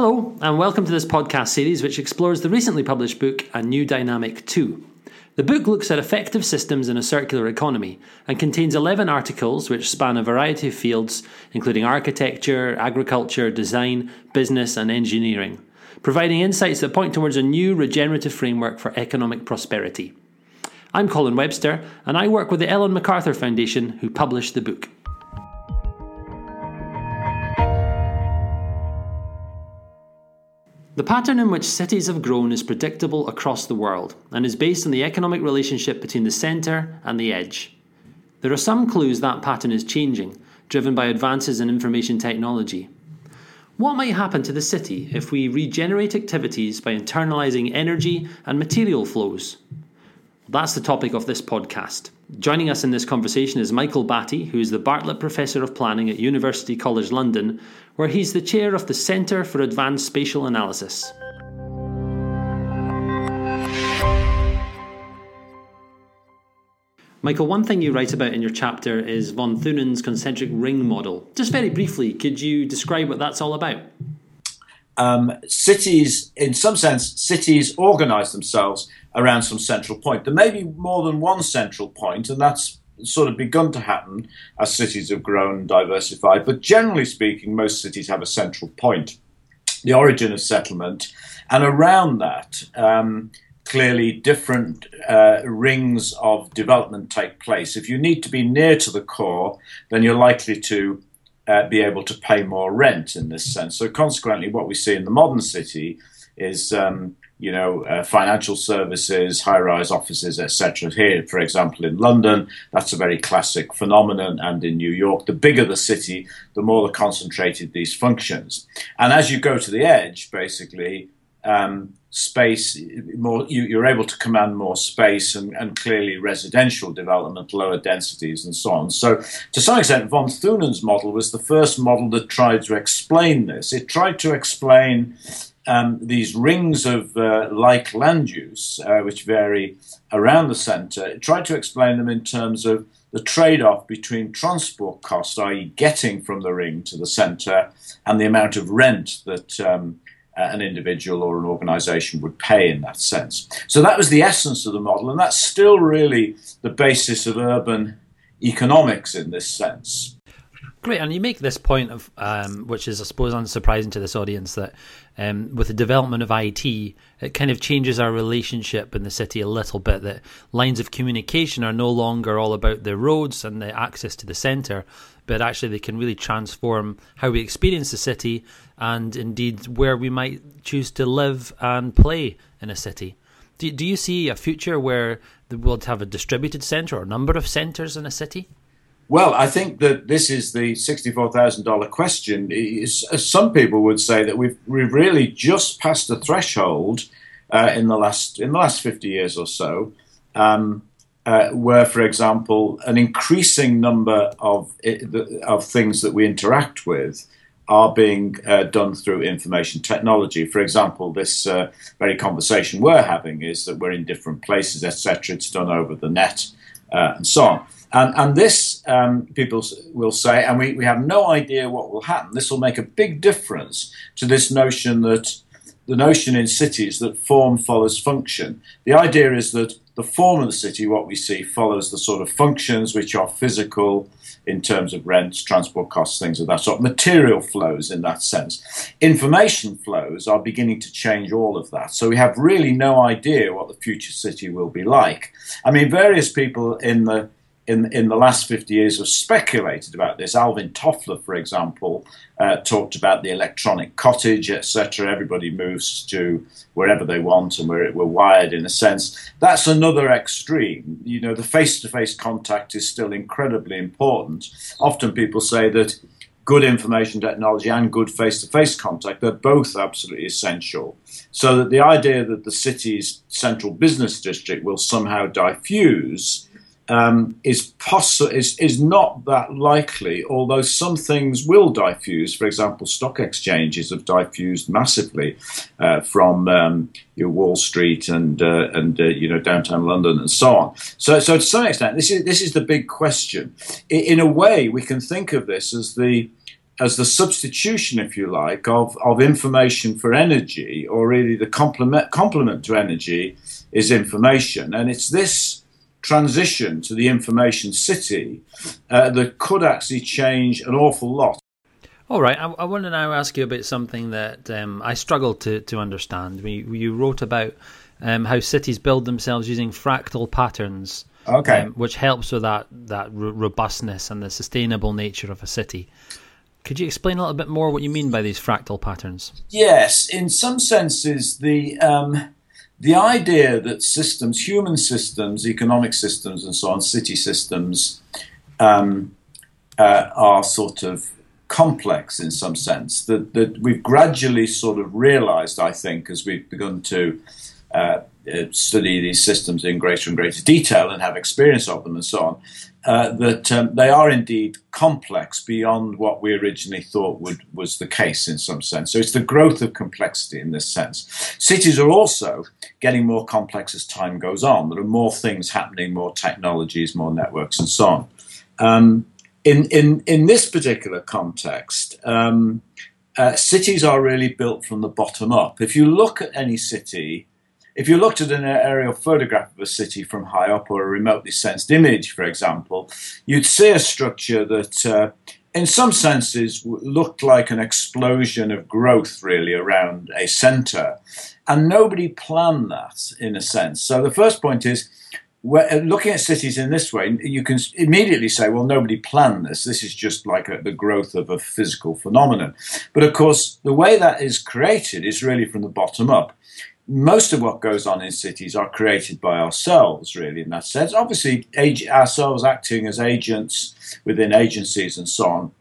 Hello, and welcome to this podcast series which explores the recently published book A New Dynamic 2. The book looks at effective systems in a circular economy and contains 11 articles which span a variety of fields, including architecture, agriculture, design, business, and engineering, providing insights that point towards a new regenerative framework for economic prosperity. I'm Colin Webster, and I work with the Ellen MacArthur Foundation, who published the book. The pattern in which cities have grown is predictable across the world and is based on the economic relationship between the centre and the edge. There are some clues that pattern is changing, driven by advances in information technology. What might happen to the city if we regenerate activities by internalising energy and material flows? That's the topic of this podcast. Joining us in this conversation is Michael Batty, who is the Bartlett Professor of Planning at University College London, where he's the chair of the Centre for Advanced Spatial Analysis. Michael, one thing you write about in your chapter is von Thunen's concentric ring model. Just very briefly, could you describe what that's all about? Um, cities, in some sense, cities organize themselves around some central point. There may be more than one central point, and that's sort of begun to happen as cities have grown and diversified. But generally speaking, most cities have a central point, the origin of settlement, and around that, um, clearly different uh, rings of development take place. If you need to be near to the core, then you're likely to uh, be able to pay more rent in this sense. So, consequently, what we see in the modern city is um, you know, uh, financial services, high-rise offices, etc. Here, for example, in London, that's a very classic phenomenon, and in New York, the bigger the city, the more the concentrated these functions. And as you go to the edge, basically, um, space more you, are able to command more space and, and, clearly residential development, lower densities, and so on. So, to some extent, von Thunen's model was the first model that tried to explain this. It tried to explain um, these rings of uh, like land use, uh, which vary around the centre, It tried to explain them in terms of the trade off between transport costs, i.e., getting from the ring to the centre, and the amount of rent that um, Uh, an individual or an organisation would pay in that sense. So that was the essence of the model, and that's still really the basis of urban economics in this sense. Great, and you make this point of, um, which is, I suppose, unsurprising to this audience, that um, with the development of IT, it kind of changes our relationship in the city a little bit. That lines of communication are no longer all about the roads and the access to the centre, but actually they can really transform how we experience the city and indeed where we might choose to live and play in a city. Do, do you see a future where world have a distributed centre or a number of centres in a city? Well, I think that this is the sixty-four thousand dollar question. some people would say that we've we've really just passed the threshold uh, in the last in the last fifty years or so, um, uh, where, for example, an increasing number of of things that we interact with are being uh, done through information technology. For example, this uh, very conversation we're having is that we're in different places, etc. It's done over the net uh, and so on. And, and this, um, people will say, and we, we have no idea what will happen. This will make a big difference to this notion that the notion in cities that form follows function. The idea is that the form of the city, what we see, follows the sort of functions which are physical in terms of rents, transport costs, things of that sort. Material flows in that sense. Information flows are beginning to change all of that. So we have really no idea what the future city will be like. I mean, various people in the in, in the last 50 years have speculated about this. Alvin Toffler, for example, uh, talked about the electronic cottage, etc. Everybody moves to wherever they want and we're, we're wired in a sense. That's another extreme. You know, the face to face contact is still incredibly important. Often people say that good information technology and good face to face contact, they're both absolutely essential. So that the idea that the city's central business district will somehow diffuse um, is, possi- is, is not that likely, although some things will diffuse. For example, stock exchanges have diffused massively uh, from um, your Wall Street and uh, and uh, you know downtown London and so on. So, so to some extent, this is this is the big question. In, in a way, we can think of this as the as the substitution, if you like, of, of information for energy, or really the complement, complement to energy is information. And it's this transition to the information city uh, that could actually change an awful lot. All right, I, I want to now ask you about something that um, I struggled to, to understand. We, you wrote about um, how cities build themselves using fractal patterns, okay. um, which helps with that, that robustness and the sustainable nature of a city. Could you explain a little bit more what you mean by these fractal patterns? Yes, in some senses, the um, the idea that systems, human systems, economic systems, and so on, city systems, um, uh, are sort of complex in some sense. That, that we've gradually sort of realized, I think, as we've begun to uh, study these systems in greater and greater detail and have experience of them and so on, uh, that um, they are indeed complex beyond what we originally thought would, was the case in some sense. So it's the growth of complexity in this sense. Cities are also getting more complex as time goes on. There are more things happening, more technologies, more networks, and so on. Um, in, in, in this particular context, um, uh, cities are really built from the bottom up. If you look at any city, if you looked at an aerial photograph of a city from high up or a remotely sensed image, for example, you'd see a structure that, uh, in some senses, looked like an explosion of growth really around a center. And nobody planned that in a sense. So the first point is, uh, looking at cities in this way, you can immediately say, well, nobody planned this. This is just like a, the growth of a physical phenomenon. But of course, the way that is created is really from the bottom up most of what goes on in cities are created by ourselves, really, in that sense. Obviously, age, ourselves acting as agents within agencies and so on.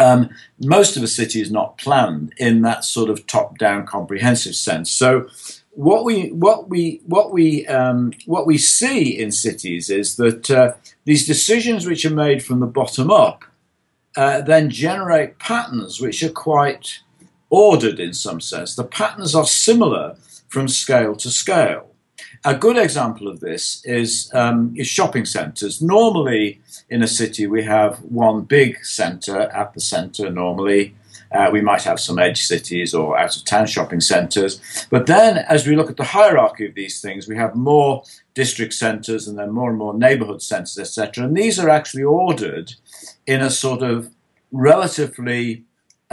Um, most of a city is not planned in that sort of top-down, comprehensive sense. So, what we what we what we um, what we see in cities is that uh, these decisions, which are made from the bottom up, uh, then generate patterns which are quite ordered in some sense. The patterns are similar from scale to scale. A good example of this is, um, is shopping centres. Normally, in a city, we have one big centre at the centre. Normally, uh, we might have some edge cities or out of town shopping centres. But then, as we look at the hierarchy of these things, we have more district centres and then more and more neighbourhood centres, etc. And these are actually ordered in a sort of relatively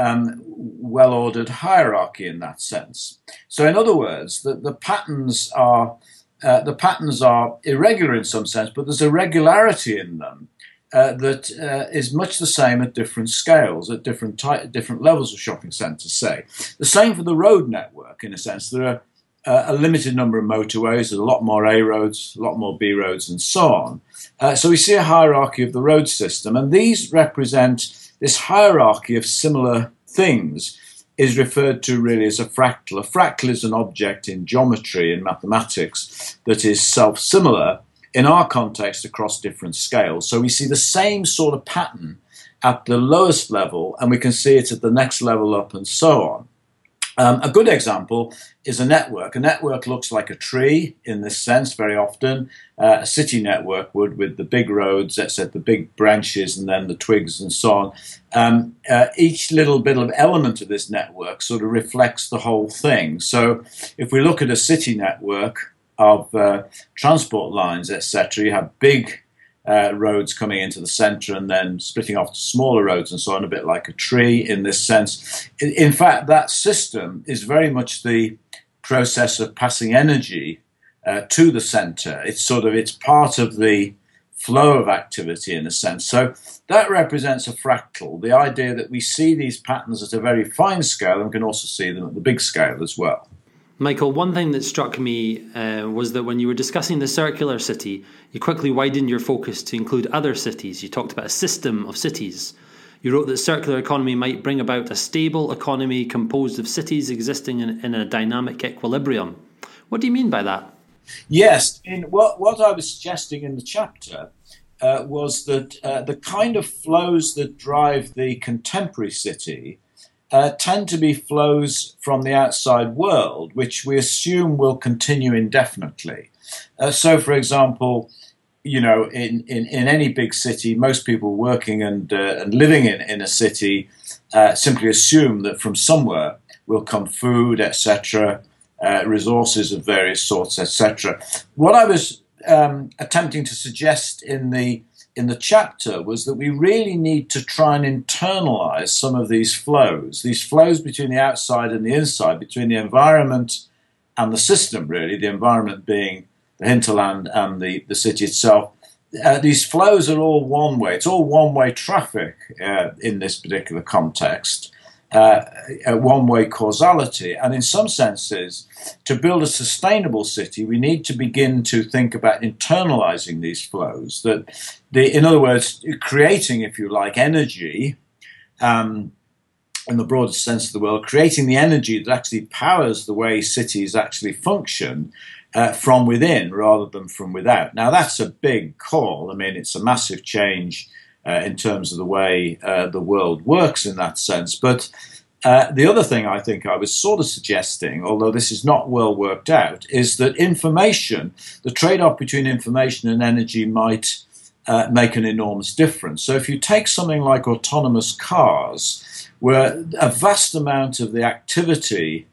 um, well ordered hierarchy in that sense. So, in other words, the, the patterns are uh, the patterns are irregular in some sense, but there's a regularity in them uh, that uh, is much the same at different scales, at different ty- different levels of shopping centres. Say the same for the road network. In a sense, there are uh, a limited number of motorways, there's a lot more A roads, a lot more B roads, and so on. Uh, so we see a hierarchy of the road system, and these represent this hierarchy of similar things is referred to really as a fractal. A fractal is an object in geometry and mathematics that is self similar in our context across different scales. So we see the same sort of pattern at the lowest level, and we can see it at the next level up, and so on. Um, a good example is a network. A network looks like a tree in this sense very often. Uh, a city network would, with the big roads, etc., the big branches, and then the twigs and so on. Um, uh, each little bit of element of this network sort of reflects the whole thing. So if we look at a city network of uh, transport lines, etc., you have big uh, roads coming into the centre and then splitting off to smaller roads and so on, a bit like a tree in this sense. In, fact, that system is very much the process of passing energy uh, to the centre. It's sort of it's part of the flow of activity in a sense. So that represents a fractal, the idea that we see these patterns at a very fine scale and can also see them at the big scale as well. Michael, one thing that struck me uh, was that when you were discussing the circular city, you quickly widened your focus to include other cities. You talked about a system of cities. You wrote that circular economy might bring about a stable economy composed of cities existing in, in a dynamic equilibrium. What do you mean by that? Yes, in what, what I was suggesting in the chapter uh, was that uh, the kind of flows that drive the contemporary city uh, tend to be flows from the outside world, which we assume will continue indefinitely. Uh, so, for example, you know, in, in, in any big city, most people working and, uh, and living in, in a city uh, simply assume that from somewhere will come food, etc., uh, resources of various sorts, etc. What I was um, attempting to suggest in the in the chapter was that we really need to try and internalize some of these flows, these flows between the outside and the inside, between the environment and the system, really, the environment being the hinterland and the, the city itself. Uh, these flows are all one way. It's all one way traffic uh, in this particular context, uh, one way causality. And in some senses, to build a sustainable city, we need to begin to think about internalizing these flows. That, the, in other words, creating, if you like, energy. Um, in the broadest sense of the word, creating the energy that actually powers the way cities actually function uh, from within rather than from without. Now, that's a big call. I mean, it's a massive change uh, in terms of the way uh, the world works in that sense. But uh, the other thing I think I was sort of suggesting, although this is not well worked out, is that information, the trade off between information and energy might uh, make an enormous difference. So if you take something like autonomous cars, where a vast amount of the activity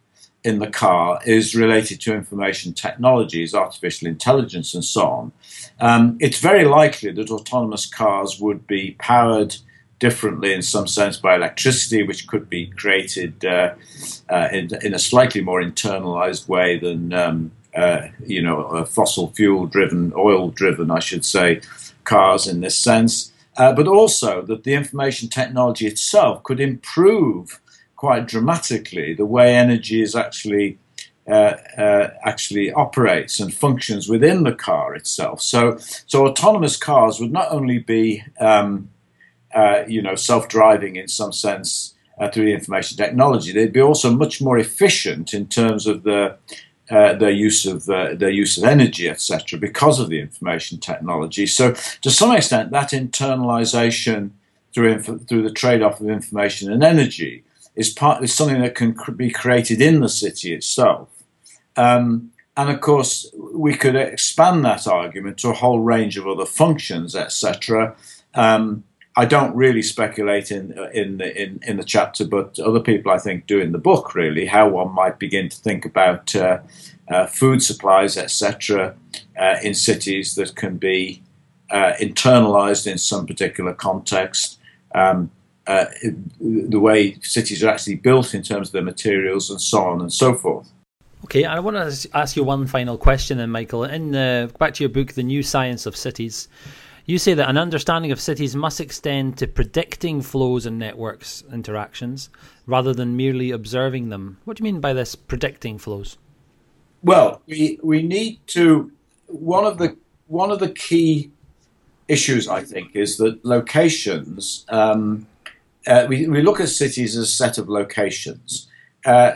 in the car is related to information technologies, artificial intelligence, and so on, um, it's very likely that autonomous cars would be powered differently in some sense by electricity, which could be created uh, uh, in, in, a slightly more internalized way than um, uh, you know fossil fuel driven, oil driven, I should say, cars in this sense. Uh, but also that the information technology itself could improve quite dramatically the way energy is actually uh, uh, actually operates and functions within the car itself. So, so autonomous cars would not only be um, uh, you know self-driving in some sense uh, through the information technology, they'd be also much more efficient in terms of the uh, their use of uh, their use of energy, etc., because of the information technology. So, to some extent, that internalization through inf- through the trade-off of information and energy is part is something that can cr- be created in the city itself. Um, and of course, we could expand that argument to a whole range of other functions, etc. Um, I don't really speculate in in the in, in the chapter, but other people I think do in the book. Really, how one might begin to think about uh, uh, food supplies, etc., uh, in cities that can be uh, internalized in some particular context. Um, uh, the way cities are actually built in terms of their materials and so on and so forth. Okay, I want to ask you one final question, then, Michael. In the, back to your book, The New Science of Cities. You say that an understanding of cities must extend to predicting flows and networks interactions rather than merely observing them. What do you mean by this predicting flows? Well, we we need to one of the one of the key issues I think is that locations. Um, uh, we, we look at cities as a set of locations. Uh,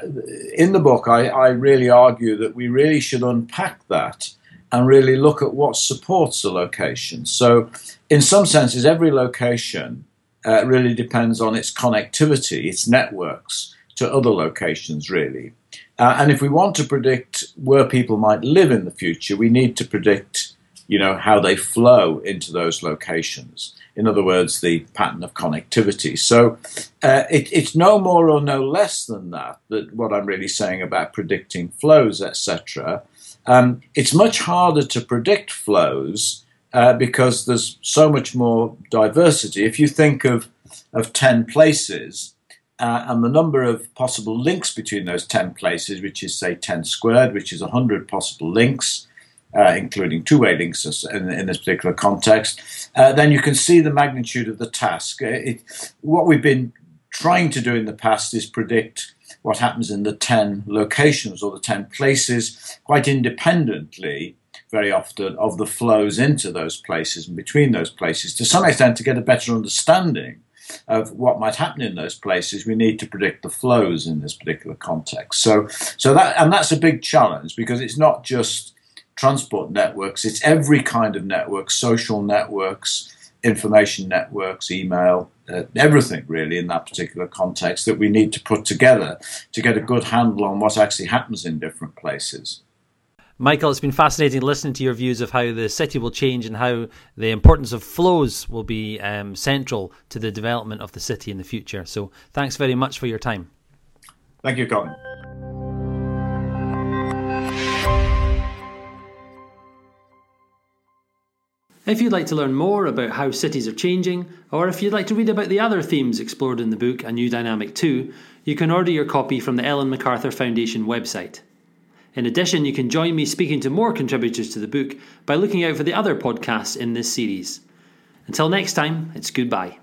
in the book, I, I really argue that we really should unpack that and really look at what supports a location. So, in some senses, every location uh, really depends on its connectivity, its networks to other locations, really. Uh, and if we want to predict where people might live in the future, we need to predict, you know, how they flow into those locations. In other words, the pattern of connectivity. So uh, it, it's no more or no less than that. That what I'm really saying about predicting flows, etc. Um, it's much harder to predict flows uh, because there's so much more diversity. If you think of, of 10 places uh, and the number of possible links between those 10 places, which is, say, 10 squared, which is 100 possible links, uh, including two way links in, in, this particular context, uh, then you can see the magnitude of the task. Uh, it, what we've been trying to do in the past is predict what happens in the 10 locations or the 10 places quite independently very often of the flows into those places and between those places. To some extent, to get a better understanding of what might happen in those places, we need to predict the flows in this particular context. So, so that and that's a big challenge because it's not just transport networks; it's every kind of network, social networks, information networks, email, uh, everything really in that particular context that we need to put together to get a good handle on what actually happens in different places. Michael, it's been fascinating listening to your views of how the city will change and how the importance of flows will be um, central to the development of the city in the future. So, thanks very much for your time. Thank you, Colin. If you'd like to learn more about how cities are changing, or if you'd like to read about the other themes explored in the book A New Dynamic 2, you can order your copy from the Ellen MacArthur Foundation website. In addition, you can join me speaking to more contributors to the book by looking out for the other podcasts in this series. Until next time, it's goodbye.